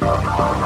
Bye.